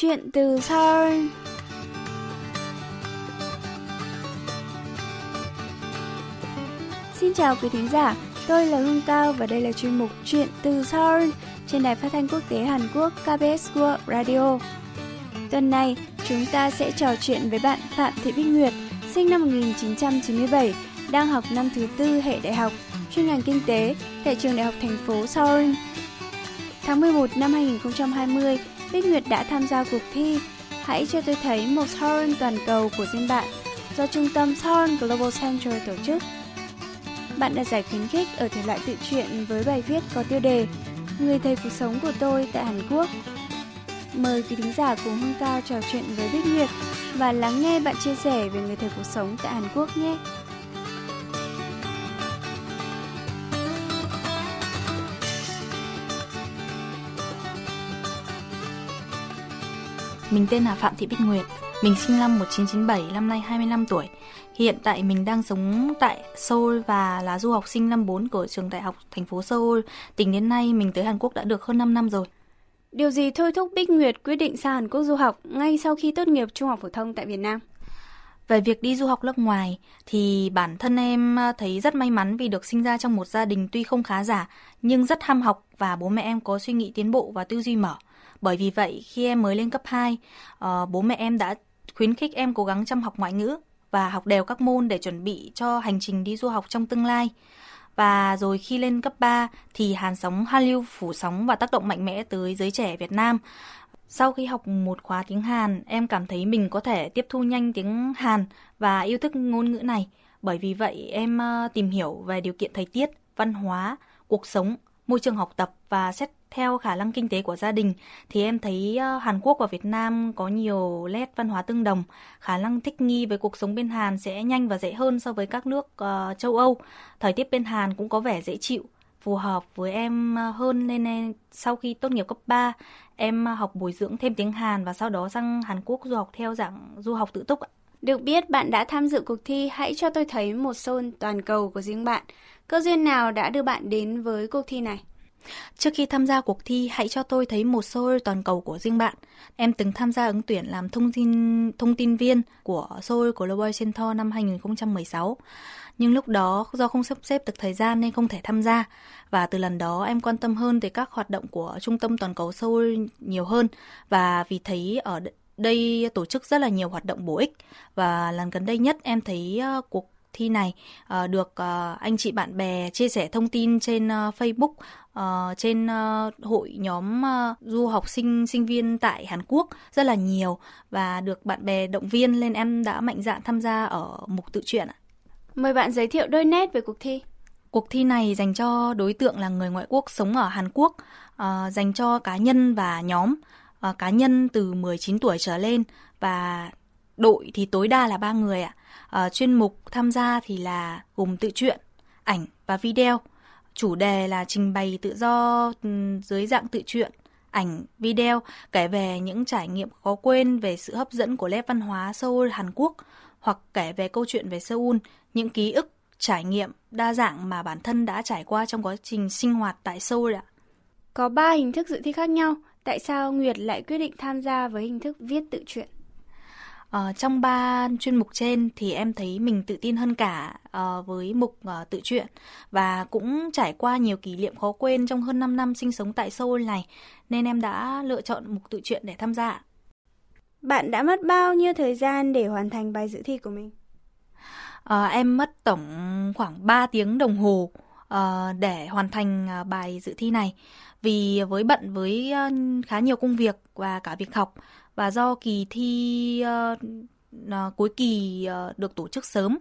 Chuyện từ Seoul Xin chào quý thính giả, tôi là Hương Cao và đây là chuyên mục Chuyện từ Seoul trên đài phát thanh quốc tế Hàn Quốc KBS World Radio. Tuần này, chúng ta sẽ trò chuyện với bạn Phạm Thị Bích Nguyệt, sinh năm 1997, đang học năm thứ tư hệ đại học, chuyên ngành kinh tế tại trường đại học thành phố Seoul. Tháng 11 năm 2020, Bích Nguyệt đã tham gia cuộc thi Hãy cho tôi thấy một Seoul toàn cầu của riêng bạn do trung tâm Seoul Global Center tổ chức. Bạn đã giải khuyến khích ở thể loại tự truyện với bài viết có tiêu đề Người thầy cuộc sống của tôi tại Hàn Quốc. Mời quý thính giả cùng Hương Cao trò chuyện với Bích Nguyệt và lắng nghe bạn chia sẻ về người thầy cuộc sống tại Hàn Quốc nhé. Mình tên là Phạm Thị Bích Nguyệt. Mình sinh năm 1997, năm nay 25 tuổi. Hiện tại mình đang sống tại Seoul và là du học sinh năm 4 của trường đại học thành phố Seoul. Tính đến nay mình tới Hàn Quốc đã được hơn 5 năm rồi. Điều gì thôi thúc Bích Nguyệt quyết định sang Hàn Quốc du học ngay sau khi tốt nghiệp trung học phổ thông tại Việt Nam? Về việc đi du học nước ngoài thì bản thân em thấy rất may mắn vì được sinh ra trong một gia đình tuy không khá giả nhưng rất ham học và bố mẹ em có suy nghĩ tiến bộ và tư duy mở. Bởi vì vậy, khi em mới lên cấp 2, uh, ờ, bố mẹ em đã khuyến khích em cố gắng chăm học ngoại ngữ và học đều các môn để chuẩn bị cho hành trình đi du học trong tương lai. Và rồi khi lên cấp 3 thì Hàn sóng Hallyu phủ sóng và tác động mạnh mẽ tới giới trẻ Việt Nam. Sau khi học một khóa tiếng Hàn, em cảm thấy mình có thể tiếp thu nhanh tiếng Hàn và yêu thích ngôn ngữ này. Bởi vì vậy em ờ, tìm hiểu về điều kiện thời tiết, văn hóa, cuộc sống, môi trường học tập và xét theo khả năng kinh tế của gia đình thì em thấy ờ, Hàn Quốc và Việt Nam có nhiều nét văn hóa tương đồng, khả năng thích nghi với cuộc sống bên Hàn sẽ nhanh và dễ hơn so với các nước uh, châu Âu. Thời tiết bên Hàn cũng có vẻ dễ chịu, phù hợp với em ờ, hơn nên sau khi tốt nghiệp cấp 3, em học bồi dưỡng thêm tiếng Hàn và sau đó sang Hàn Quốc du học theo dạng du học tự túc. Được biết bạn đã tham dự cuộc thi Hãy cho tôi thấy một Seoul toàn cầu của riêng bạn. Cơ duyên nào đã đưa bạn đến với cuộc thi này? Trước khi tham gia cuộc thi, hãy cho tôi thấy một Seoul toàn cầu của riêng bạn. Em từng tham gia ứng tuyển làm thông tin thông tin viên của Seoul Global Center năm 2016. Nhưng lúc đó do không sắp xếp được thời gian nên không thể tham gia. Và từ lần đó em quan tâm hơn tới các hoạt động của Trung tâm Toàn cầu Seoul nhiều hơn. Và vì thấy ở đây tổ chức rất là nhiều hoạt động bổ ích. Và lần gần đây nhất em thấy ờ, cuộc thi này ờ, được ờ, anh chị bạn bè chia sẻ thông tin trên Facebook uh, trên uh, hội nhóm uh, du học sinh sinh viên tại Hàn Quốc rất là nhiều và được bạn bè động viên nên em đã mạnh dạn tham gia ở mục tự truyện Mời bạn giới thiệu đôi nét về cuộc thi. Cuộc thi này dành cho đối tượng là người ngoại quốc sống ở Hàn Quốc, uh, dành cho cá nhân và nhóm, uh, cá nhân từ 19 tuổi trở lên và đội thì tối đa là ba người ạ. Uh, chuyên mục tham gia thì là gồm tự truyện, ảnh và video. Chủ đề là trình bày tự do ừ, dưới dạng tự truyện, ảnh, video kể về những trải nghiệm khó quên về sự hấp dẫn của nét văn hóa Seoul Hàn Quốc hoặc kể về câu chuyện về Seoul, những ký ức, trải nghiệm đa dạng mà bản thân đã trải qua trong quá trình sinh hoạt tại Seoul ạ. Có 3 hình thức dự thi khác nhau, tại sao Nguyệt lại quyết định tham gia với hình thức viết tự truyện? Uh, trong ba chuyên mục trên thì em thấy mình tự tin hơn cả uh, với mục uh, tự truyện và cũng trải qua nhiều kỷ niệm khó quên trong hơn 5 năm sinh sống tại Seoul này nên em đã lựa chọn mục tự truyện để tham gia. Bạn đã mất bao nhiêu thời gian để hoàn thành bài dự thi của mình? Uh, em mất tổng khoảng 3 tiếng đồng hồ uh, để hoàn thành uh, bài dự thi này vì với bận với uh, khá nhiều công việc và cả việc học và do kỳ thi uh, cuối kỳ uh, được tổ chức sớm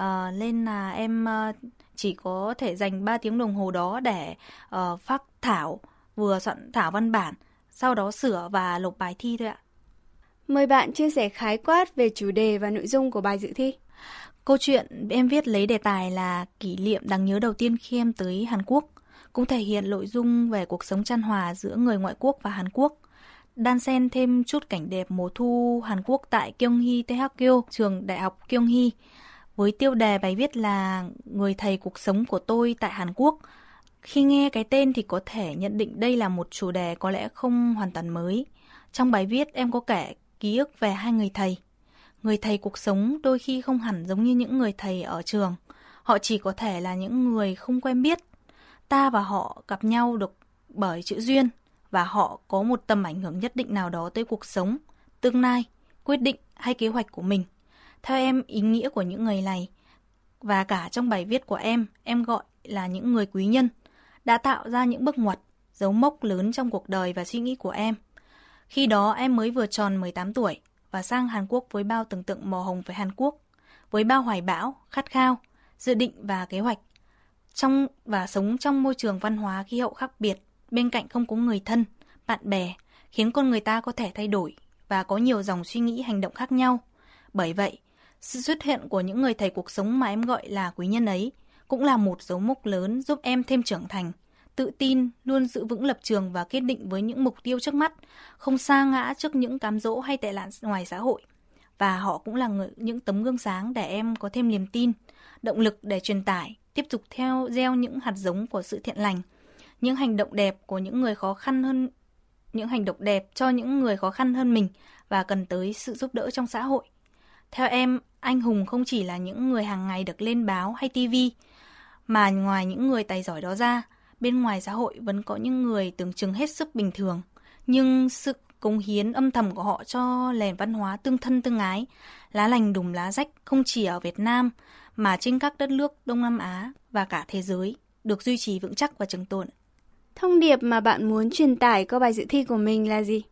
uh, nên là em uh, chỉ có thể dành 3 tiếng đồng hồ đó để uh, phát thảo vừa soạn thảo văn bản sau đó sửa và lục bài thi thôi ạ. Mời bạn chia sẻ khái quát về chủ đề và nội dung của bài dự thi. Câu chuyện em viết lấy đề tài là kỷ niệm đáng nhớ đầu tiên khi em tới Hàn Quốc, cũng thể hiện nội dung về cuộc sống chan hòa giữa người ngoại quốc và Hàn Quốc đan xen thêm chút cảnh đẹp mùa thu Hàn Quốc tại Kyunghee Taekyo, trường đại học Kyunghee. Với tiêu đề bài viết là Người thầy cuộc sống của tôi tại Hàn Quốc. Khi nghe cái tên thì có thể nhận định đây là một chủ đề có lẽ không hoàn toàn mới. Trong bài viết em có kể ký ức về hai người thầy. Người thầy cuộc sống đôi khi không hẳn giống như những người thầy ở trường. Họ chỉ có thể là những người không quen biết. Ta và họ gặp nhau được bởi chữ duyên và họ có một tầm ảnh hưởng nhất định nào đó tới cuộc sống, tương lai, quyết định hay kế hoạch của mình. Theo em, ý nghĩa của những người này và cả trong bài viết của em, em gọi là những người quý nhân đã tạo ra những bước ngoặt, dấu mốc lớn trong cuộc đời và suy nghĩ của em. Khi đó em mới vừa tròn 18 tuổi và sang Hàn Quốc với bao tưởng tượng màu hồng về Hàn Quốc, với bao hoài bão, khát khao, dự định và kế hoạch. Trong và sống trong môi trường văn hóa khí hậu khác biệt, bên cạnh không có người thân, bạn bè, khiến con người ta có thể thay đổi và có nhiều dòng suy nghĩ hành động khác nhau. Bởi vậy, sự xuất hiện của những người thầy cuộc sống mà em gọi là quý nhân ấy cũng là một dấu mốc lớn giúp em thêm trưởng thành, tự tin, luôn giữ vững lập trường và kiên định với những mục tiêu trước mắt, không sa ngã trước những cám dỗ hay tệ nạn ngoài xã hội. Và họ cũng là người, những tấm gương sáng để em có thêm niềm tin, động lực để truyền tải, tiếp tục theo gieo những hạt giống của sự thiện lành, những hành động đẹp của những người khó khăn hơn những hành động đẹp cho những người khó khăn hơn mình và cần tới sự giúp đỡ trong xã hội. Theo em, anh hùng không chỉ là những người hàng ngày được lên báo hay tivi, mà ngoài những người tài giỏi đó ra, bên ngoài xã hội vẫn có những người tưởng chừng hết sức bình thường, nhưng sự cống hiến âm thầm của họ cho nền văn hóa tương thân tương ái, lá lành đùm lá rách không chỉ ở Việt Nam mà trên các đất nước Đông Nam Á và cả thế giới được duy trì vững chắc và trường tồn. Thông điệp mà bạn muốn truyền tải qua bài dự thi của mình là gì?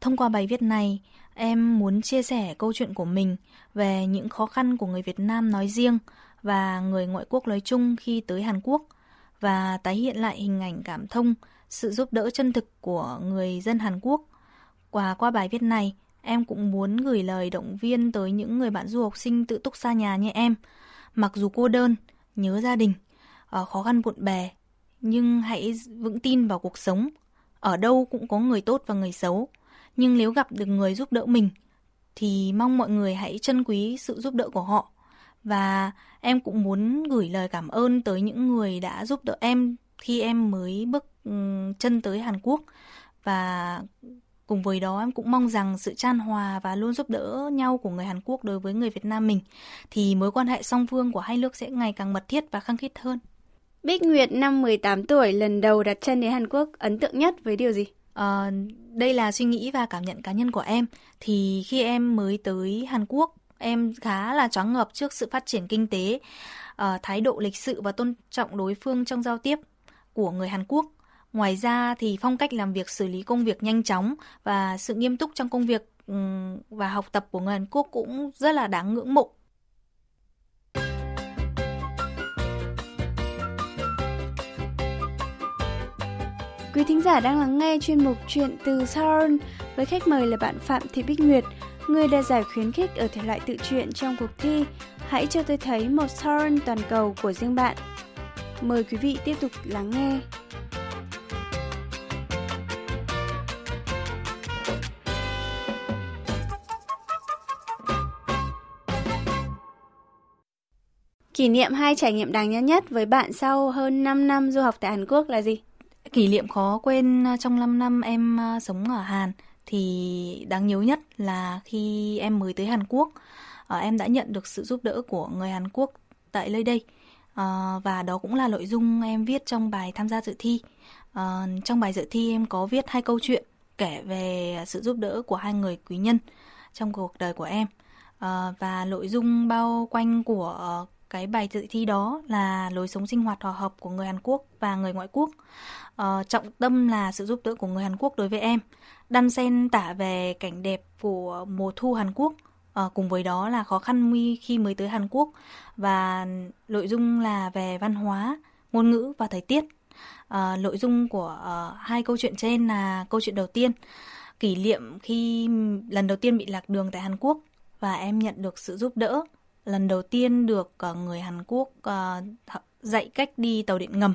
Thông qua bài viết này, em muốn chia sẻ câu chuyện của mình về những khó khăn của người Việt Nam nói riêng và người ngoại quốc nói chung khi tới Hàn Quốc và tái hiện lại hình ảnh cảm thông, sự giúp đỡ chân thực của người dân Hàn Quốc. Qua qua bài viết này, em cũng muốn gửi lời động viên tới những người bạn du học sinh tự túc xa nhà như em. Mặc dù cô đơn, nhớ gia đình, ờ, khó khăn bộn bề, nhưng hãy vững tin vào cuộc sống. Ở đâu cũng có người tốt và người xấu, nhưng nếu gặp được người giúp đỡ mình thì mong mọi người hãy trân quý sự giúp đỡ của họ. Và em cũng muốn gửi lời cảm ơn tới những người đã giúp đỡ em khi em mới bước chân tới Hàn Quốc và cùng với đó em cũng mong rằng sự chan hòa và luôn giúp đỡ nhau của người Hàn Quốc đối với người Việt Nam mình thì mối quan hệ song phương của hai nước sẽ ngày càng mật thiết và khăng khít hơn. Bích Nguyệt năm 18 tuổi lần đầu đặt chân đến Hàn Quốc ấn tượng nhất với điều gì? À, đây là suy nghĩ và cảm nhận cá nhân của em. Thì khi em mới tới Hàn Quốc, em khá là choáng ngợp trước sự phát triển kinh tế, à, thái độ lịch sự và tôn trọng đối phương trong giao tiếp của người Hàn Quốc. Ngoài ra thì phong cách làm việc xử lý công việc nhanh chóng và sự nghiêm túc trong công việc và học tập của người Hàn Quốc cũng rất là đáng ngưỡng mộ. Quý thính giả đang lắng nghe chuyên mục Chuyện từ Seoul với khách mời là bạn Phạm Thị Bích Nguyệt, người đã giải khuyến khích ở thể loại tự truyện trong cuộc thi Hãy cho tôi thấy một Seoul toàn cầu của riêng bạn. Mời quý vị tiếp tục lắng nghe. Kỷ niệm hai trải nghiệm đáng nhớ nhất với bạn sau hơn 5 năm du học tại Hàn Quốc là gì? Kỷ niệm khó quên à, trong 5 năm em à, sống ở Hàn thì đáng nhớ nhất là khi em mới tới Hàn Quốc, ờ, em đã nhận được sự giúp đỡ của người Hàn Quốc tại nơi đây. Ờ, và đó cũng là nội dung em viết trong bài tham gia dự thi. Ờ, trong bài dự thi em có viết hai câu chuyện kể về sự giúp đỡ của hai người quý nhân trong cuộc đời của em. và nội dung bao quanh của cái bài dự thi đó là lối sống sinh hoạt hòa hợp của người Hàn Quốc và người ngoại quốc. Ờ, trọng tâm là sự giúp đỡ của người Hàn Quốc đối với em. Đan xen tả về cảnh đẹp của mùa thu Hàn Quốc. ờ, cùng với đó là khó khăn khi mới tới Hàn Quốc và nội dung là về văn hóa, ngôn ngữ và thời tiết. Ờ, nội dung của uh, hai câu chuyện trên là câu chuyện đầu tiên kỷ niệm khi lần đầu tiên bị lạc đường tại Hàn Quốc và em nhận được sự giúp đỡ lần đầu tiên được uh, người Hàn Quốc uh, dạy cách đi tàu điện ngầm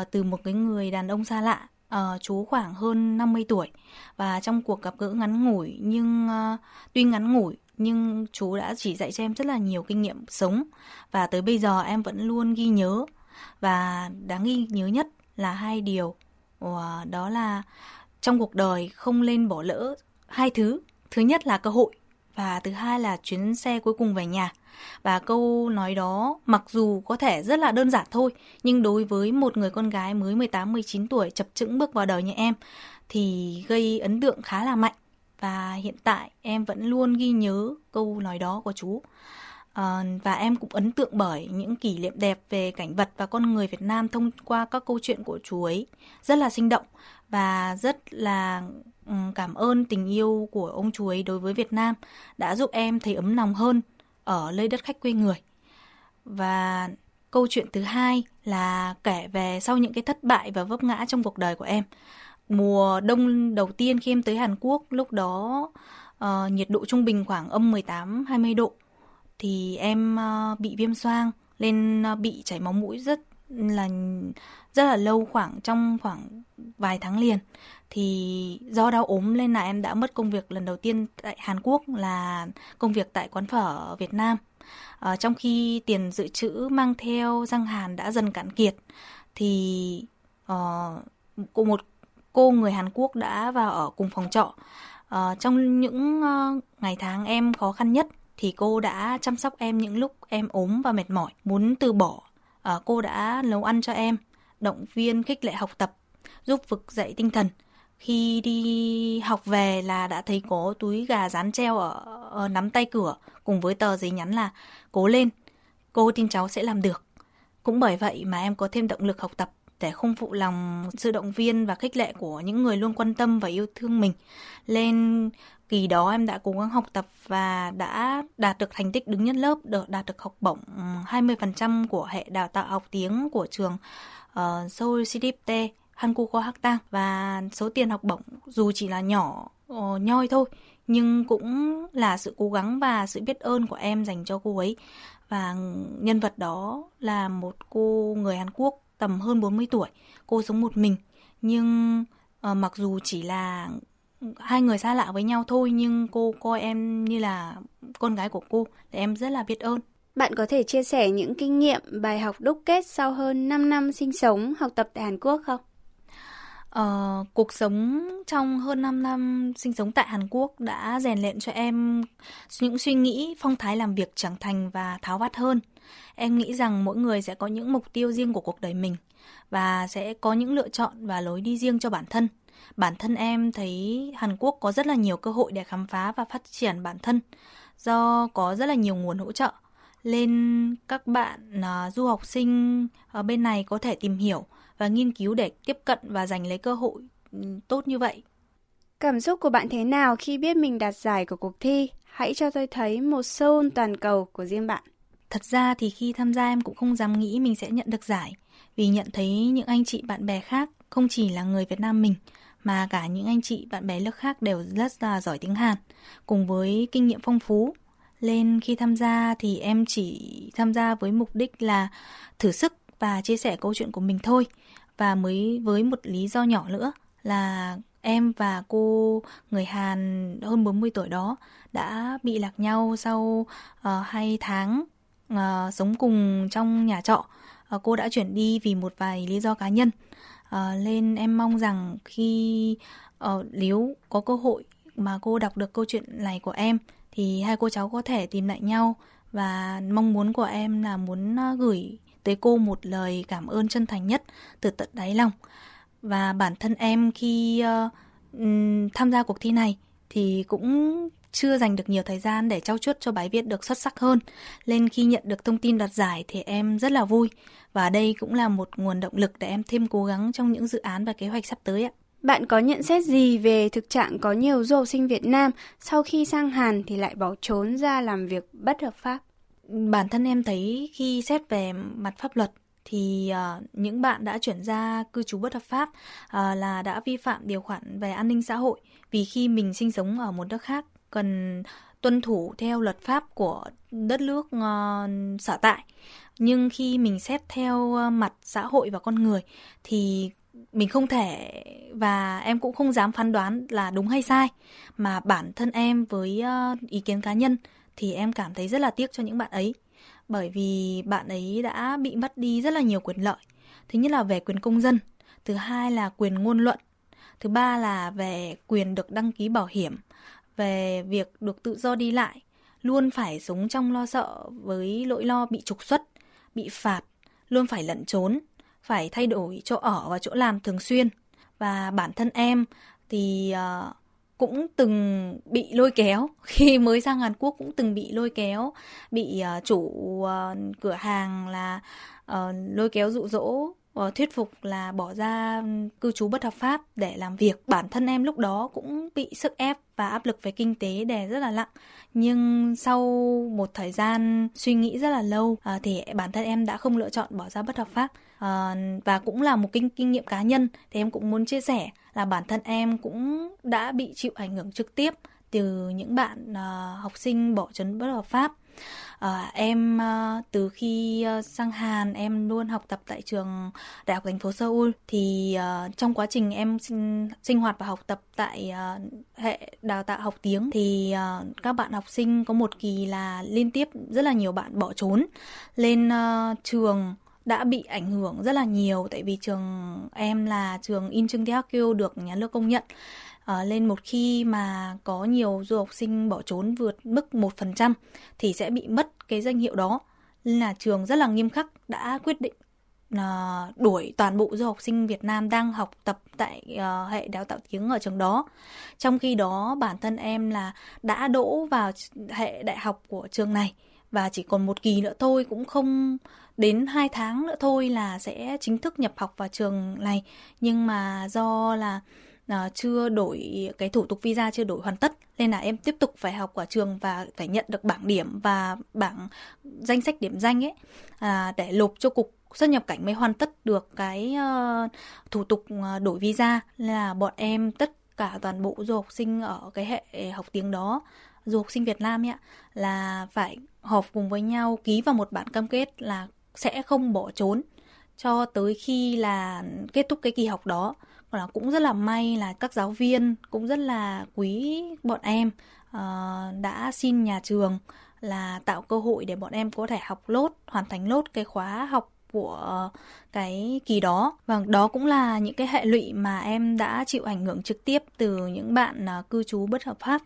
uh, từ một cái người đàn ông xa lạ uh, chú khoảng hơn 50 tuổi. Và trong cuộc gặp gỡ ngắn ngủi nhưng uh, tuy ngắn ngủi nhưng chú đã chỉ dạy cho em rất là nhiều kinh nghiệm sống. Và tới bây giờ em vẫn luôn ghi nhớ. Và đáng ghi nhớ nhất là hai điều uh, đó là trong cuộc đời không nên bỏ lỡ hai thứ. Thứ nhất là cơ hội và thứ hai là chuyến xe cuối cùng về nhà. Và câu nói đó mặc dù có thể rất là đơn giản thôi, nhưng đối với một người con gái mới 18 19 tuổi chập chững bước vào đời như em thì gây ấn tượng khá là mạnh và hiện tại em vẫn luôn ghi nhớ câu nói đó của chú. À, và em cũng ấn tượng bởi những kỷ niệm đẹp về cảnh vật và con người Việt Nam thông qua các câu chuyện của chú ấy rất là sinh động và rất là Ừ, cảm ơn tình yêu của ông chú ấy đối với Việt Nam đã giúp em thấy ấm lòng hơn ở nơi đất khách quê người. Và câu chuyện thứ hai là kể về sau những cái thất bại và vấp ngã trong cuộc đời của em. Mùa đông đầu tiên khi em tới Hàn Quốc, lúc đó uh, nhiệt độ trung bình khoảng âm 18 20 độ thì em uh, bị viêm xoang lên uh, ờ, bị chảy máu mũi rất là rất là lâu khoảng trong khoảng vài tháng liền thì do đau ốm nên là em đã mất công việc lần đầu tiên tại Hàn Quốc là công việc tại quán phở Việt Nam. À, trong khi tiền dự trữ mang theo răng hàn đã dần cạn kiệt thì uh, một cô người Hàn Quốc đã vào ở cùng phòng trọ. Uh, trong những uh, ngày tháng em khó khăn nhất thì cô đã chăm sóc em những lúc em ốm và mệt mỏi, muốn từ bỏ. Uh, cô đã nấu ăn cho em, động viên khích lệ học tập, giúp vực dậy tinh thần khi đi học về là đã thấy có túi gà dán treo ở, ở nắm tay cửa cùng với tờ giấy nhắn là cố lên, cô tin cháu sẽ làm được. Cũng bởi vậy mà em có thêm động lực học tập để không phụ lòng sự động viên và khích lệ của những người luôn quan tâm và yêu thương mình. Lên kỳ đó em đã cố gắng học tập và đã đạt được thành tích đứng nhất lớp, được đạt được học bổng 20% của hệ đào tạo học tiếng của trường uh, Seoul City Hankuko tang và số tiền học bổng dù chỉ là nhỏ uh, nhoi thôi nhưng cũng là sự cố gắng và sự biết ơn của em dành cho cô ấy. Và nhân vật đó là một cô người Hàn Quốc tầm hơn 40 tuổi. Cô sống một mình nhưng uh, mặc dù chỉ là hai người xa lạ với nhau thôi nhưng cô coi em như là con gái của cô để em rất là biết ơn. Bạn có thể chia sẻ những kinh nghiệm, bài học đúc kết sau hơn 5 năm sinh sống, học tập tại Hàn Quốc không? Ờ, cuộc sống trong hơn 5 năm sinh sống tại Hàn Quốc đã rèn luyện cho em những suy nghĩ, phong thái làm việc trưởng thành và tháo vát hơn. Em nghĩ rằng mỗi người sẽ có những mục tiêu riêng của cuộc đời mình và sẽ có những lựa chọn và lối đi riêng cho bản thân. Bản thân em thấy Hàn Quốc có rất là nhiều cơ hội để khám phá và phát triển bản thân do có rất là nhiều nguồn hỗ trợ. nên các bạn uh, du học sinh ở bên này có thể tìm hiểu và nghiên cứu để tiếp cận và giành lấy cơ hội ừ, tốt như vậy. Cảm xúc của bạn thế nào khi biết mình đạt giải của cuộc thi? Hãy cho tôi thấy một Seoul toàn cầu của riêng bạn. Thật ra thì khi tham gia em cũng không dám nghĩ mình sẽ nhận được giải, vì nhận thấy những anh chị bạn bè khác không chỉ là người Việt Nam mình mà cả những anh chị bạn bè lớp khác đều rất là giỏi tiếng Hàn, cùng với kinh nghiệm phong phú. Lên khi tham gia thì em chỉ tham gia với mục đích là thử sức và chia sẻ câu chuyện của mình thôi và mới với một lý do nhỏ nữa là em và cô người Hàn hơn 40 tuổi đó đã bị lạc nhau sau ờ, uh, 2 tháng uh, sống cùng trong nhà trọ. Uh, cô đã chuyển đi vì một vài lý do cá nhân. Uh, nên em mong rằng khi uh, nếu có cơ hội mà cô đọc được câu chuyện này của em thì hai cô cháu có thể tìm lại nhau và mong muốn của em là muốn gửi tới cô một lời cảm ơn chân thành nhất từ tận đáy lòng. Và bản thân em khi uh, tham gia cuộc thi này thì cũng chưa dành được nhiều thời gian để trau chuốt cho bài viết được xuất sắc hơn. Nên khi nhận được thông tin đoạt giải thì em rất là vui. Và đây cũng là một nguồn động lực để em thêm cố gắng trong những dự án và kế hoạch sắp tới ạ. Bạn có nhận xét gì về thực trạng có nhiều du học sinh Việt Nam sau khi sang Hàn thì lại bỏ trốn ra làm việc bất hợp pháp? Bản thân em thấy khi xét về mặt pháp luật thì uh, những bạn đã chuyển ra cư trú bất hợp pháp uh, là đã vi phạm điều khoản về an ninh xã hội. Vì khi mình sinh sống ở một nước khác cần tuân thủ theo luật pháp của đất nước uh, sở tại. Nhưng khi mình xét theo mặt xã hội và con người thì mình không thể và em cũng không dám phán đoán là đúng hay sai mà bản thân em với ý kiến cá nhân thì em cảm thấy rất là tiếc cho những bạn ấy. Bởi vì bạn ấy đã bị mất đi rất là nhiều quyền lợi. Thứ nhất là về quyền công dân thứ hai là quyền ngôn luận thứ ba là về quyền được đăng ký bảo hiểm về việc được tự do đi lại luôn phải sống trong lo sợ với nỗi lo bị trục xuất bị phạt luôn phải lẩn trốn phải thay đổi chỗ ở và chỗ làm thường xuyên. Và bản thân em thì uh, cũng từng bị lôi kéo. Khi mới sang Hàn Quốc cũng từng bị lôi kéo bị uh, chủ uh, cửa hàng là uh, lôi kéo dụ dỗ uh, thuyết phục là bỏ ra cư trú bất hợp pháp để làm việc. Bản thân em lúc đó cũng bị sức ép và áp lực về kinh tế đè rất là nặng. Nhưng sau một thời gian suy nghĩ rất là lâu uh, thì bản thân em đã không lựa chọn bỏ ra bất hợp pháp. Ờ, và cũng là một kinh kinh nghiệm cá nhân. Thì em cũng muốn chia sẻ là bản thân em cũng đã bị chịu ảnh hưởng trực tiếp từ những bạn uh, học sinh bỏ trốn bất hợp pháp. À, em uh, từ khi uh, sang Hàn em luôn học tập tại trường Đại học thành phố Seoul. Thì uh, trong quá trình em sinh, sinh hoạt và học tập tại uh, hệ đào tạo học tiếng thì uh, các bạn học sinh có một kỳ là liên tiếp rất là nhiều bạn bỏ trốn lên uh, trường đã bị ảnh hưởng rất là nhiều tại vì trường em là trường Incheon Daehakkyo được nhà nước công nhận ờ, à, lên một khi mà có nhiều du học sinh bỏ trốn vượt mức 1% thì sẽ bị mất cái danh hiệu đó. Nên là trường rất là nghiêm khắc đã quyết định uh, đuổi toàn bộ du học sinh Việt Nam đang học tập tại uh, hệ đào tạo tiếng ở trường đó. Trong khi đó bản thân em là đã đỗ vào hệ đại học của trường này và chỉ còn một kỳ nữa thôi cũng không đến 2 tháng nữa thôi là sẽ chính thức nhập học vào trường này. Nhưng mà do là uh, chưa đổi cái thủ tục visa chưa đổi hoàn tất nên là em tiếp tục phải học ở trường và phải nhận được bảng điểm và bảng danh sách điểm danh ấy uh, để nộp cho cục xuất nhập cảnh mới hoàn tất được cái uh, thủ tục uh, đổi visa. Là bọn em tất cả toàn bộ du học sinh ở cái hệ học tiếng đó du học sinh Việt Nam ấy là phải họp cùng với nhau ký vào một bản cam kết là sẽ không bỏ trốn cho tới khi là kết thúc cái kỳ học đó. Là cũng rất là may là các giáo viên cũng rất là quý bọn em uh, đã xin nhà trường là tạo cơ hội để bọn em có thể học lốt hoàn thành lốt cái khóa học của cái kỳ đó và đó cũng là những cái hệ lụy mà em đã chịu ảnh hưởng trực tiếp từ những bạn à, cư trú bất hợp pháp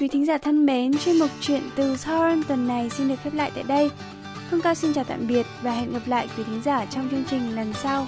Quý thính giả thân mến, chuyên mục chuyện từ Seoul tuần này xin được khép lại tại đây. Phương Cao xin chào tạm biệt và hẹn gặp lại quý thính giả trong chương trình lần sau.